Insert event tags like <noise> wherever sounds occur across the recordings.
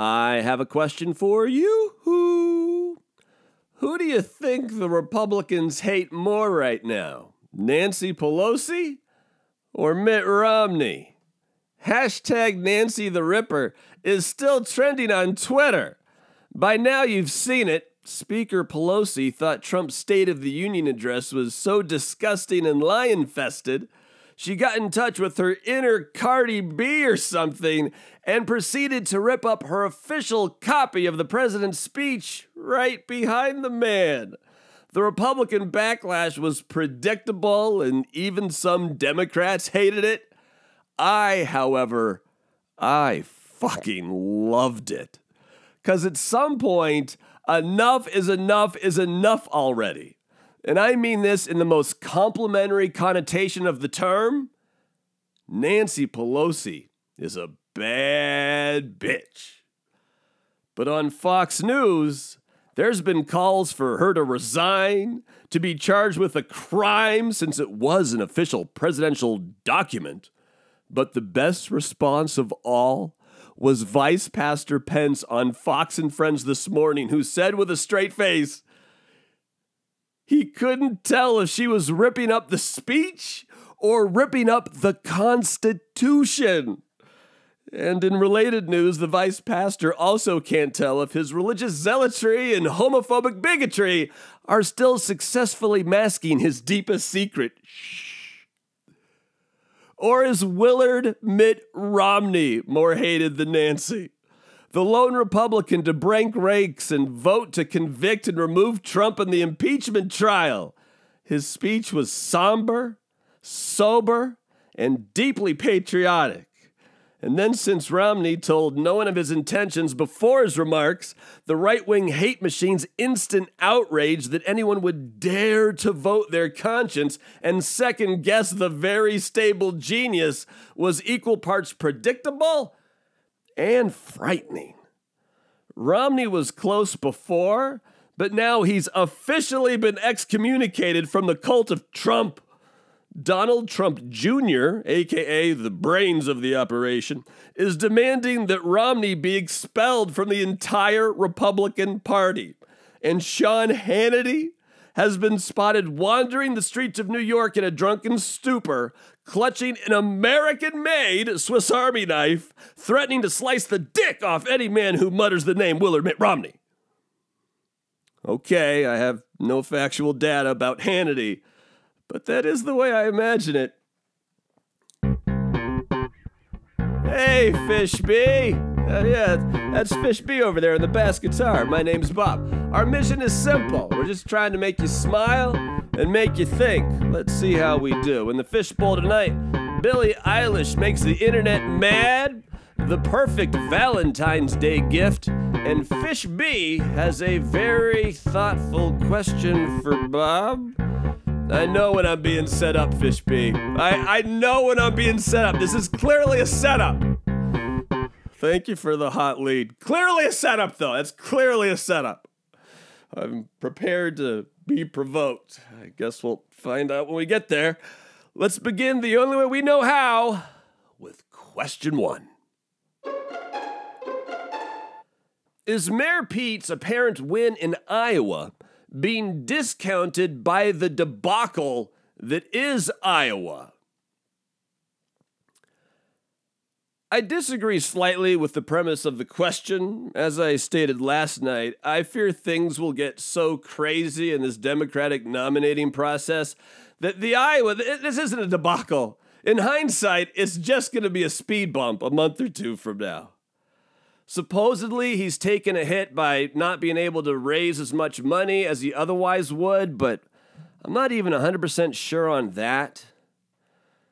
I have a question for you. Who? Do you think the Republicans hate more right now? Nancy Pelosi or Mitt Romney? Hashtag Nancy the Ripper is still trending on Twitter. By now, you've seen it. Speaker Pelosi thought Trump's State of the Union address was so disgusting and lie infested, she got in touch with her inner Cardi B or something and proceeded to rip up her official copy of the president's speech right behind the man. The Republican backlash was predictable, and even some Democrats hated it. I, however, I fucking loved it. Because at some point, enough is enough is enough already. And I mean this in the most complimentary connotation of the term. Nancy Pelosi is a bad bitch. But on Fox News, there's been calls for her to resign, to be charged with a crime since it was an official presidential document. But the best response of all was Vice Pastor Pence on Fox and Friends this morning, who said with a straight face, he couldn't tell if she was ripping up the speech or ripping up the Constitution. And in related news, the vice pastor also can't tell if his religious zealotry and homophobic bigotry are still successfully masking his deepest secret. Shh. Or is Willard Mitt Romney more hated than Nancy? The lone Republican to break ranks and vote to convict and remove Trump in the impeachment trial. His speech was somber, sober, and deeply patriotic. And then, since Romney told no one of his intentions before his remarks, the right wing hate machine's instant outrage that anyone would dare to vote their conscience and second guess the very stable genius was equal parts predictable and frightening. Romney was close before, but now he's officially been excommunicated from the cult of Trump. Donald Trump Jr., aka the brains of the operation, is demanding that Romney be expelled from the entire Republican Party. And Sean Hannity has been spotted wandering the streets of New York in a drunken stupor, clutching an American made Swiss Army knife, threatening to slice the dick off any man who mutters the name Willard Mitt Romney. Okay, I have no factual data about Hannity but that is the way I imagine it. Hey, Fish B! Uh, yeah, that's Fish B over there in the bass guitar. My name's Bob. Our mission is simple. We're just trying to make you smile and make you think. Let's see how we do. In the fishbowl tonight, Billie Eilish makes the internet mad, the perfect Valentine's Day gift, and Fish B has a very thoughtful question for Bob. I know when I'm being set up, Fish B. I, I know when I'm being set up. This is clearly a setup. Thank you for the hot lead. Clearly a setup, though. It's clearly a setup. I'm prepared to be provoked. I guess we'll find out when we get there. Let's begin the only way we know how with question one. Is Mayor Pete's apparent win in Iowa being discounted by the debacle that is Iowa. I disagree slightly with the premise of the question. As I stated last night, I fear things will get so crazy in this Democratic nominating process that the Iowa, this isn't a debacle. In hindsight, it's just going to be a speed bump a month or two from now. Supposedly, he's taken a hit by not being able to raise as much money as he otherwise would, but I'm not even 100% sure on that.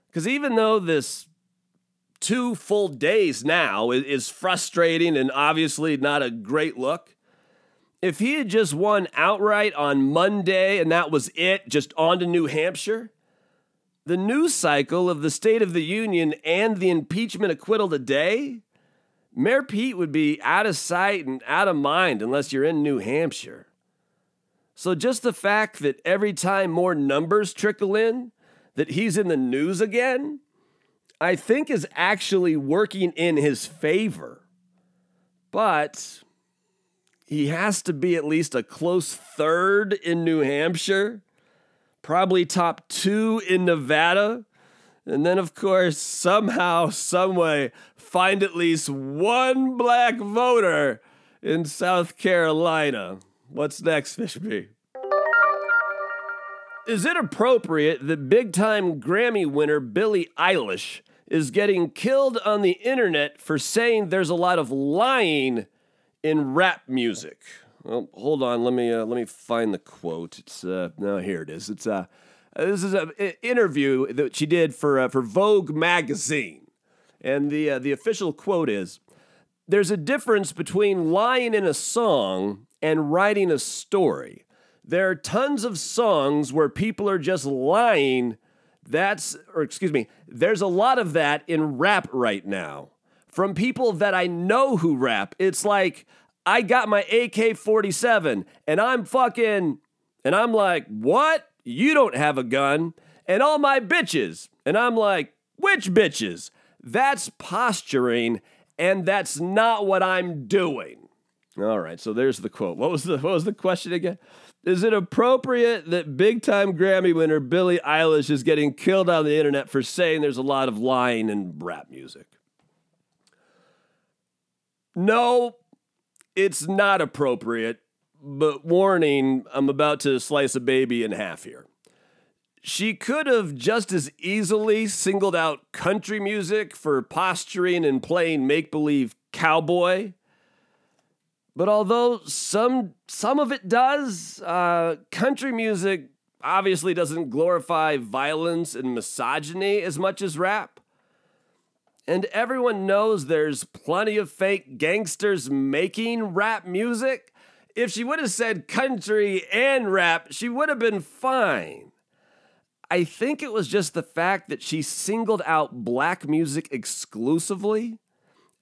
Because even though this two full days now is frustrating and obviously not a great look, if he had just won outright on Monday and that was it, just on to New Hampshire, the news cycle of the State of the Union and the impeachment acquittal today Mayor Pete would be out of sight and out of mind unless you're in New Hampshire. So just the fact that every time more numbers trickle in, that he's in the news again, I think is actually working in his favor. but he has to be at least a close third in New Hampshire, probably top two in Nevada, and then, of course, somehow, someway, find at least one black voter in South Carolina. What's next, Fishby? Is it appropriate that big time Grammy winner Billie Eilish is getting killed on the internet for saying there's a lot of lying in rap music? Well, hold on, let me uh, let me find the quote. It's uh, no, here it is. It's uh, this is an interview that she did for uh, for Vogue magazine, and the uh, the official quote is: "There's a difference between lying in a song and writing a story." There are tons of songs where people are just lying. That's, or excuse me, there's a lot of that in rap right now. From people that I know who rap. It's like, I got my AK 47 and I'm fucking, and I'm like, what? You don't have a gun. And all my bitches. And I'm like, which bitches? That's posturing, and that's not what I'm doing. All right, so there's the quote. What was the what was the question again? Is it appropriate that big time Grammy winner Billie Eilish is getting killed on the internet for saying there's a lot of lying in rap music? No, it's not appropriate, but warning, I'm about to slice a baby in half here. She could have just as easily singled out country music for posturing and playing make believe cowboy but although some some of it does, uh, country music obviously doesn't glorify violence and misogyny as much as rap. And everyone knows there's plenty of fake gangsters making rap music. If she would have said country and rap, she would have been fine. I think it was just the fact that she singled out black music exclusively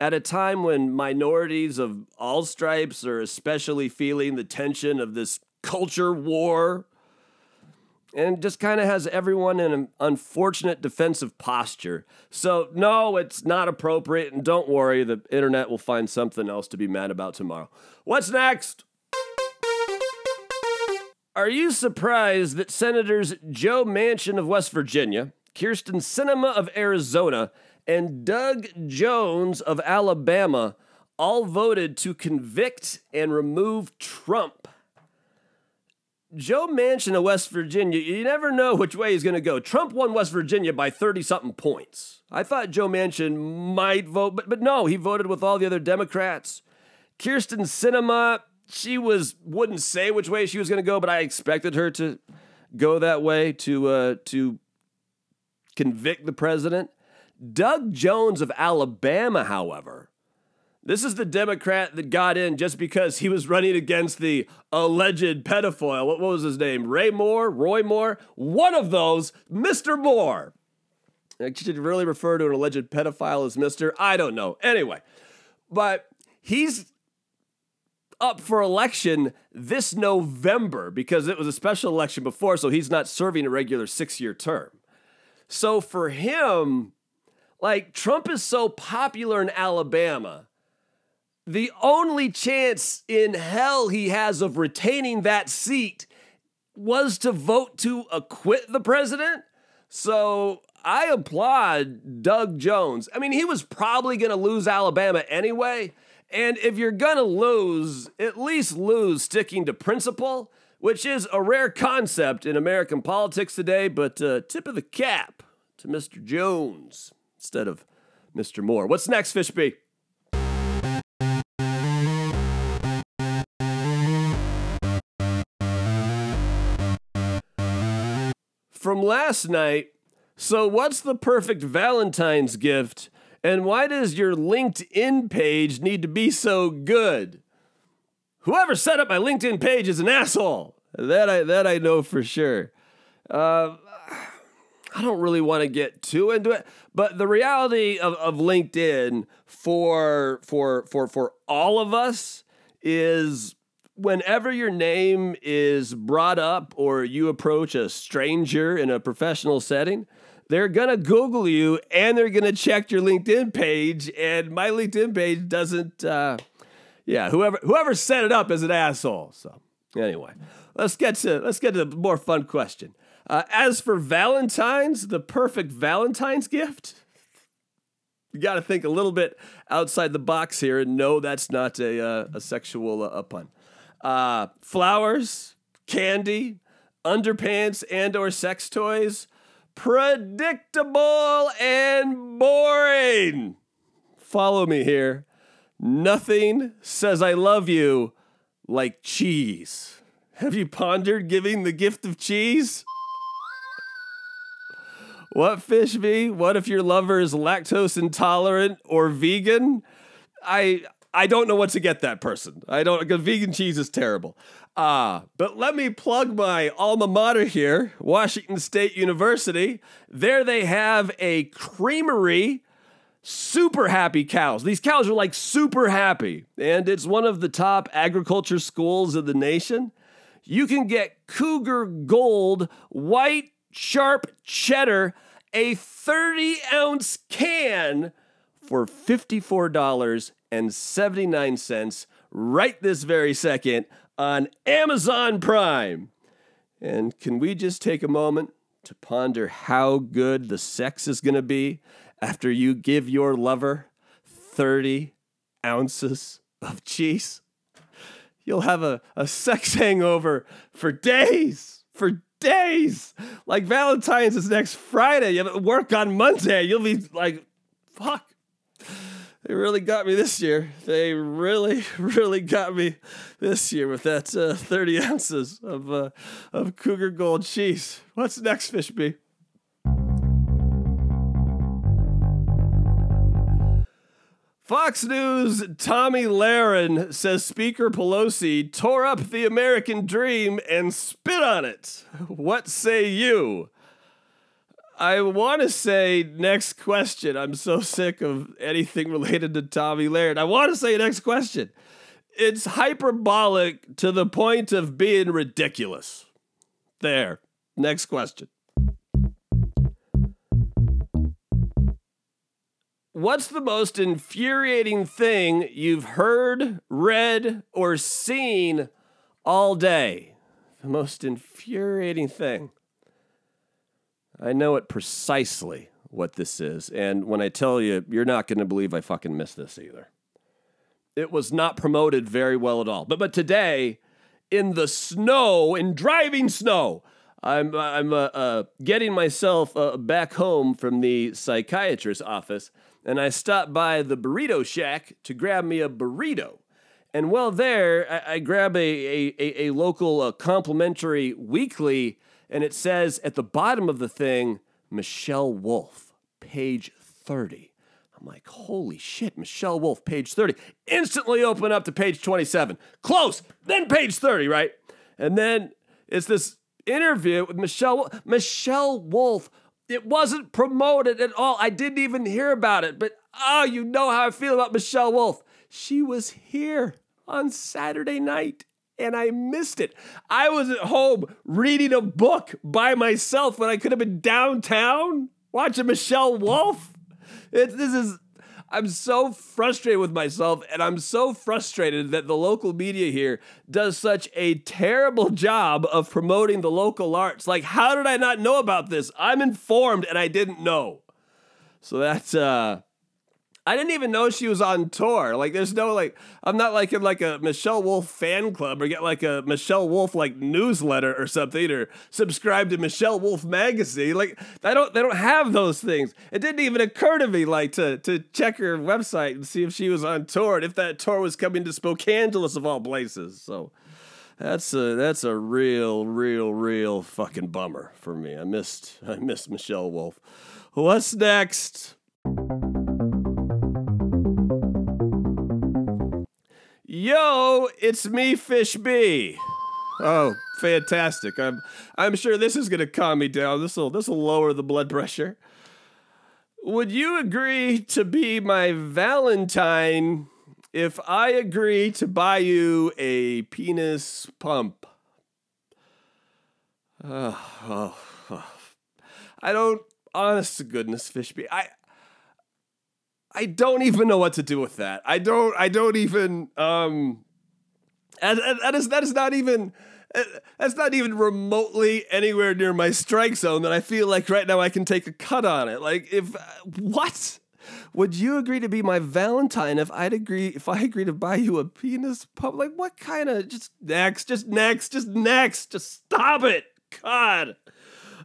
at a time when minorities of all stripes are especially feeling the tension of this culture war and just kind of has everyone in an unfortunate defensive posture. So, no, it's not appropriate. And don't worry, the internet will find something else to be mad about tomorrow. What's next? Are you surprised that Senators Joe Manchin of West Virginia, Kyrsten Sinema of Arizona, and Doug Jones of Alabama all voted to convict and remove Trump. Joe Manchin of West Virginia, you never know which way he's going to go. Trump won West Virginia by 30 something points. I thought Joe Manchin might vote, but, but no, he voted with all the other Democrats. Kyrsten Sinema, she was wouldn't say which way she was going to go, but I expected her to go that way to uh, to convict the president. Doug Jones of Alabama, however, this is the Democrat that got in just because he was running against the alleged pedophile. What, was his name? Ray Moore? Roy Moore? One of those, Mr. Moore. I should really refer to an alleged pedophile as Mr. I don't know. Anyway, but he's up for election this November because it was a special election before, so he's not serving a regular six year term. So for him, like, Trump is so popular in Alabama. The only chance in hell he has of retaining that seat was to vote to acquit the president. So I applaud Doug Jones. I mean, he was probably going to lose Alabama anyway. And if you're going to lose, at least lose sticking to principle, which is a rare concept in American politics today. But uh, tip of the cap to Mr. Jones instead of Mr. Moore. What's next, Fishby? From last night, so what's the perfect Valentine's gift? And why does your LinkedIn page need to be so good? Whoever set up my LinkedIn page is an asshole. That I that I know for sure. Uh, I don't really want to get too into it, but the reality of, of LinkedIn for for for for all of us is whenever your name is brought up or you approach a stranger in a professional setting, they're going to Google you and they're going to check your LinkedIn page. And my LinkedIn page doesn't, uh, Yeah, whoever whoever set it up is an asshole. So anyway, let's get to let's get to the more fun question. Uh, as for Valentine's, the perfect Valentine's gift, you got to think a little bit outside the box here. And no, that's not a uh, a sexual uh, pun. Uh, flowers, candy, underpants, and or sex toys. Predictable and boring. Follow me here. Nothing says I love you like cheese. Have you pondered giving the gift of cheese? What fish be? What if your lover is lactose intolerant or vegan? I I don't know what to get that person. I don't because vegan cheese is terrible. Uh, but let me plug my alma mater here, Washington State University. There they have a creamery super happy cows. These cows are like super happy, and it's one of the top agriculture schools of the nation. You can get Cougar Gold white sharp cheddar, a 30 ounce can for $54.79 right this very second on Amazon Prime. And can we just take a moment to ponder how good the sex is going to be after you give your lover 30 ounces of cheese? You'll have a, a sex hangover for days, for days. Like Valentine's is next Friday. You have work on Monday. You'll be like, fuck. They really got me this year. They really, <laughs> really got me this year with that uh, 30 ounces of, uh, of Cougar Gold cheese. What's next, Fish Fox News' Tomi Lahren says Speaker Pelosi tore up the American dream and spit on it. What say you? I want to say next question. I'm so sick of anything related to Tomi Lahren. I want to say next question. It's hyperbolic to the point of being ridiculous. There. Next question. What's the most infuriating thing you've heard, read, or seen all day? The most infuriating thing. I know it precisely what this is. And when I tell you, you're not going to believe I fucking missed this either. It was not promoted very well at all. But but today, in the snow, in driving snow, I'm I'm uh, uh, getting myself uh, back home from the psychiatrist's office, and I stopped by the burrito shack to grab me a burrito. And while there, I, I grab a, a, a, a local uh, complimentary weekly, and it says at the bottom of the thing, Michelle Wolf, page 30. I'm like, holy shit, Michelle Wolf, page 30. Instantly open up to page 27. Close, then page 30, right? And then it's this interview with Michelle Michelle Wolf it wasn't promoted at all. I didn't even hear about it. But oh, you know how I feel about Michelle Wolf. She was here on Saturday night and I missed it. I was at home reading a book by myself when I could have been downtown watching Michelle Wolf. It, this is I'm so frustrated with myself, and I'm so frustrated that the local media here does such a terrible job of promoting the local arts. Like, how did I not know about this? I'm informed and I didn't know. So that's uh I didn't even know she was on tour. Like, there's no like, I'm not like in like a Michelle Wolf fan club or get like a Michelle Wolf like newsletter or something or subscribe to Michelle Wolf magazine. Like, I don't, they don't have those things. It didn't even occur to me like to to check her website and see if she was on tour and if that tour was coming to Spokangeles of all places. So. That's a that's a real, real, real fucking bummer for me. I missed I missed Michelle Wolf. What's next? Yo, it's me, Fish B. Oh, fantastic! I'm I'm sure this is gonna calm me down. This will this will lower the blood pressure. Would you agree to be my Valentine if I agree to buy you a penis pump? <sighs> Oh, oh. I don't. Honest to goodness, Fishby, I I don't even know what to do with that. I don't. I don't even. Um, and, and that is that is not even. Uh, that's not even remotely anywhere near my strike zone that I feel like right now I can take a cut on it. Like if uh, what? Would you agree to be my Valentine if I'd agree if I agree to buy you a penis pump? Like what kind of just next, just next, just next, just stop it. God.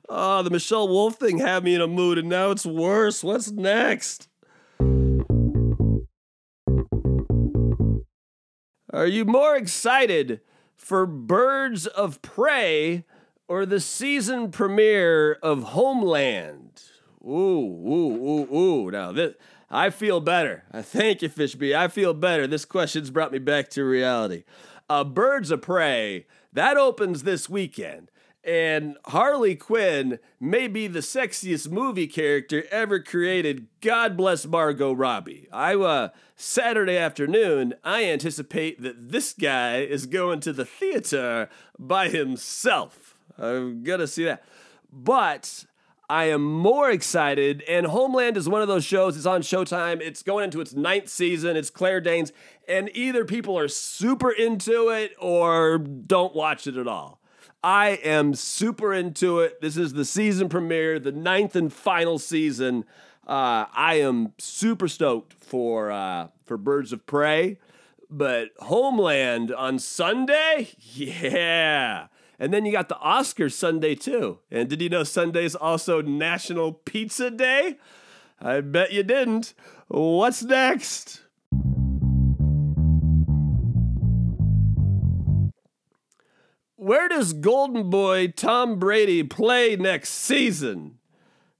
Oh, the Michelle Wolf thing had me in a mood and now it's worse. What's next? Are you more excited for Birds of Prey or the season premiere of Homeland? Ooh, ooh, ooh, ooh. Now, this, I feel better. I thank you, Fishby. I feel better. This question's brought me back to reality. Uh, Birds of Prey, that opens this weekend. And Harley Quinn may be the sexiest movie character ever created. God bless Margot Robbie. I uh, Saturday afternoon, I anticipate that this guy is going to the theater by himself. I'm gonna see that. But I am more excited, and Homeland is one of those shows. It's on Showtime. It's going into its ninth season. It's Claire Danes, and either people are super into it or don't watch it at all. I am super into it. This is the season premiere, the ninth and final season. Uh, I am super stoked for uh, for Birds of Prey, but Homeland on Sunday, <laughs> yeah. And then you got the Oscars Sunday too. And did you know Sunday's also National Pizza Day? I bet you didn't. What's next? Where does Golden Boy Tom Brady play next season?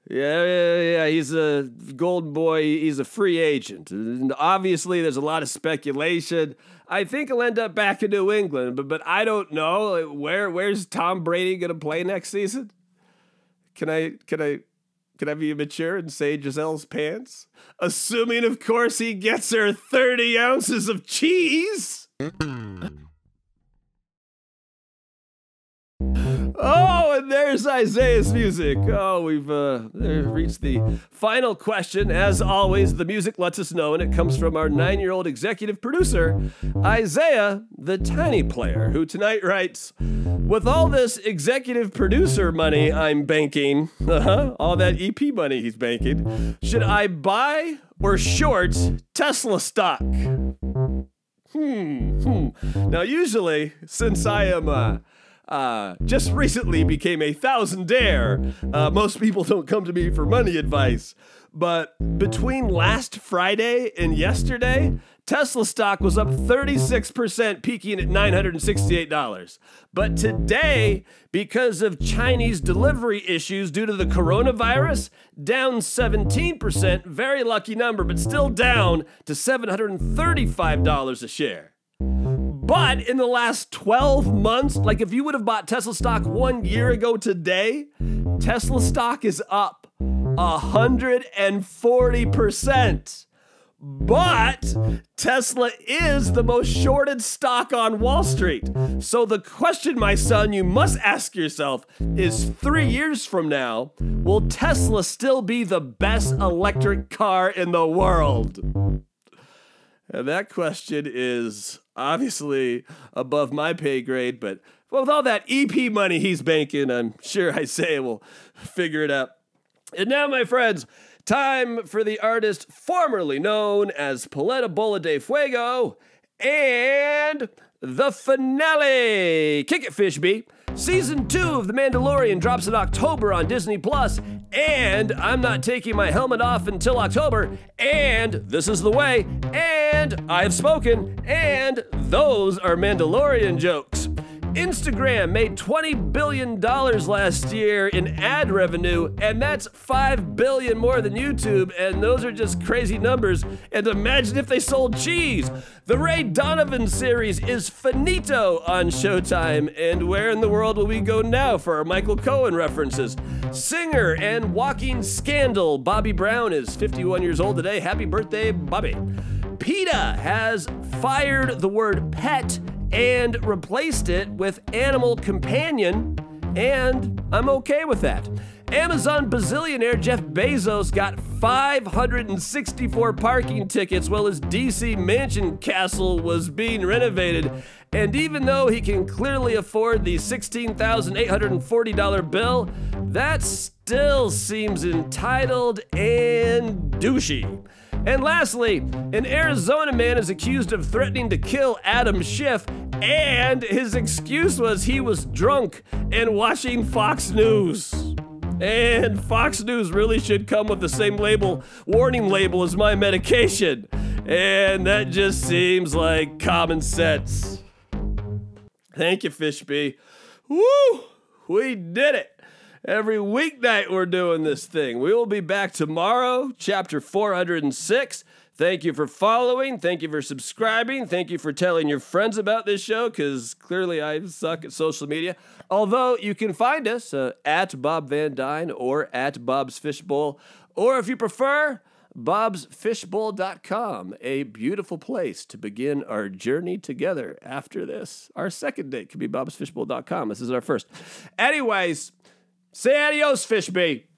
Yeah, yeah, yeah. He's a Golden Boy. He's a free agent. And obviously, there's a lot of speculation. I think he'll end up back in New England, but but I don't know where. Where's Tom Brady going to play next season? Can I can I can I be mature and say Gisele's pants? Assuming, of course, he gets her 30 ounces of cheese. Mm-hmm. Oh, and there's Isaiah's music. Oh, we've uh, reached the final question. As always, the music lets us know, and it comes from our nine year old executive producer, Isaiah, the tiny player, who tonight writes With all this executive producer money I'm banking, <laughs> uh-huh, all that EP money he's banking, should I buy or short Tesla stock? Hmm, hmm. Now, usually, since I am. Uh, uh, just recently became a thousandaire. Uh, most people don't come to me for money advice. But between last Friday and yesterday, Tesla stock was up 36%, peaking at $968. But today, because of Chinese delivery issues due to the coronavirus, down 17%, very lucky number, but still down to $735 a share. But in the last 12 months, like if you would have bought Tesla stock one year ago today, Tesla stock is up 140%. But Tesla is the most shorted stock on Wall Street. So the question, my son, you must ask yourself is three years from now, will Tesla still be the best electric car in the world? And that question is obviously above my pay grade, but with all that EP money he's banking, I'm sure Isaiah will figure it out. And now, my friends, time for the artist formerly known as Paleta Bola de Fuego and the finale. Kick it, Fishby. Season 2 of The Mandalorian drops in October on Disney Plus, and I'm not taking my helmet off until October, and this is the way, and I've spoken, and those are Mandalorian jokes. Instagram made $20 billion last year in ad revenue, and that's 5 billion more than YouTube, and those are just crazy numbers. And imagine if they sold cheese. The Ray Donovan series is finito on Showtime, and where in the world will we go now for our Michael Cohen references? Singer and walking scandal, Bobby Brown is 51 years old today. Happy birthday, Bobby. PETA has fired the word pet and replaced it with animal companion, and I'm okay with that. Amazon bazillionaire Jeff Bezos got 564 parking tickets while his DC mansion castle was being renovated. And even though he can clearly afford the $16,840 bill, that still seems entitled and douchey. And lastly, an Arizona man is accused of threatening to kill Adam Schiff, and his excuse was he was drunk and watching Fox News. And Fox News really should come with the same label, warning label as my medication. And that just seems like common sense. Thank you, Fishby. Woo! We did it. Every weeknight we're doing this thing. We will be back tomorrow, chapter 406. Thank you for following. Thank you for subscribing. Thank you for telling your friends about this show because clearly I suck at social media. Although you can find us uh, at Bob Van Dyne or at Bob's Fishbowl, or if you prefer, bobsfishbowl.com, a beautiful place to begin our journey together after this. Our second date could be bobsfishbowl.com. This is our first. Anyways, say adios, Fishbee.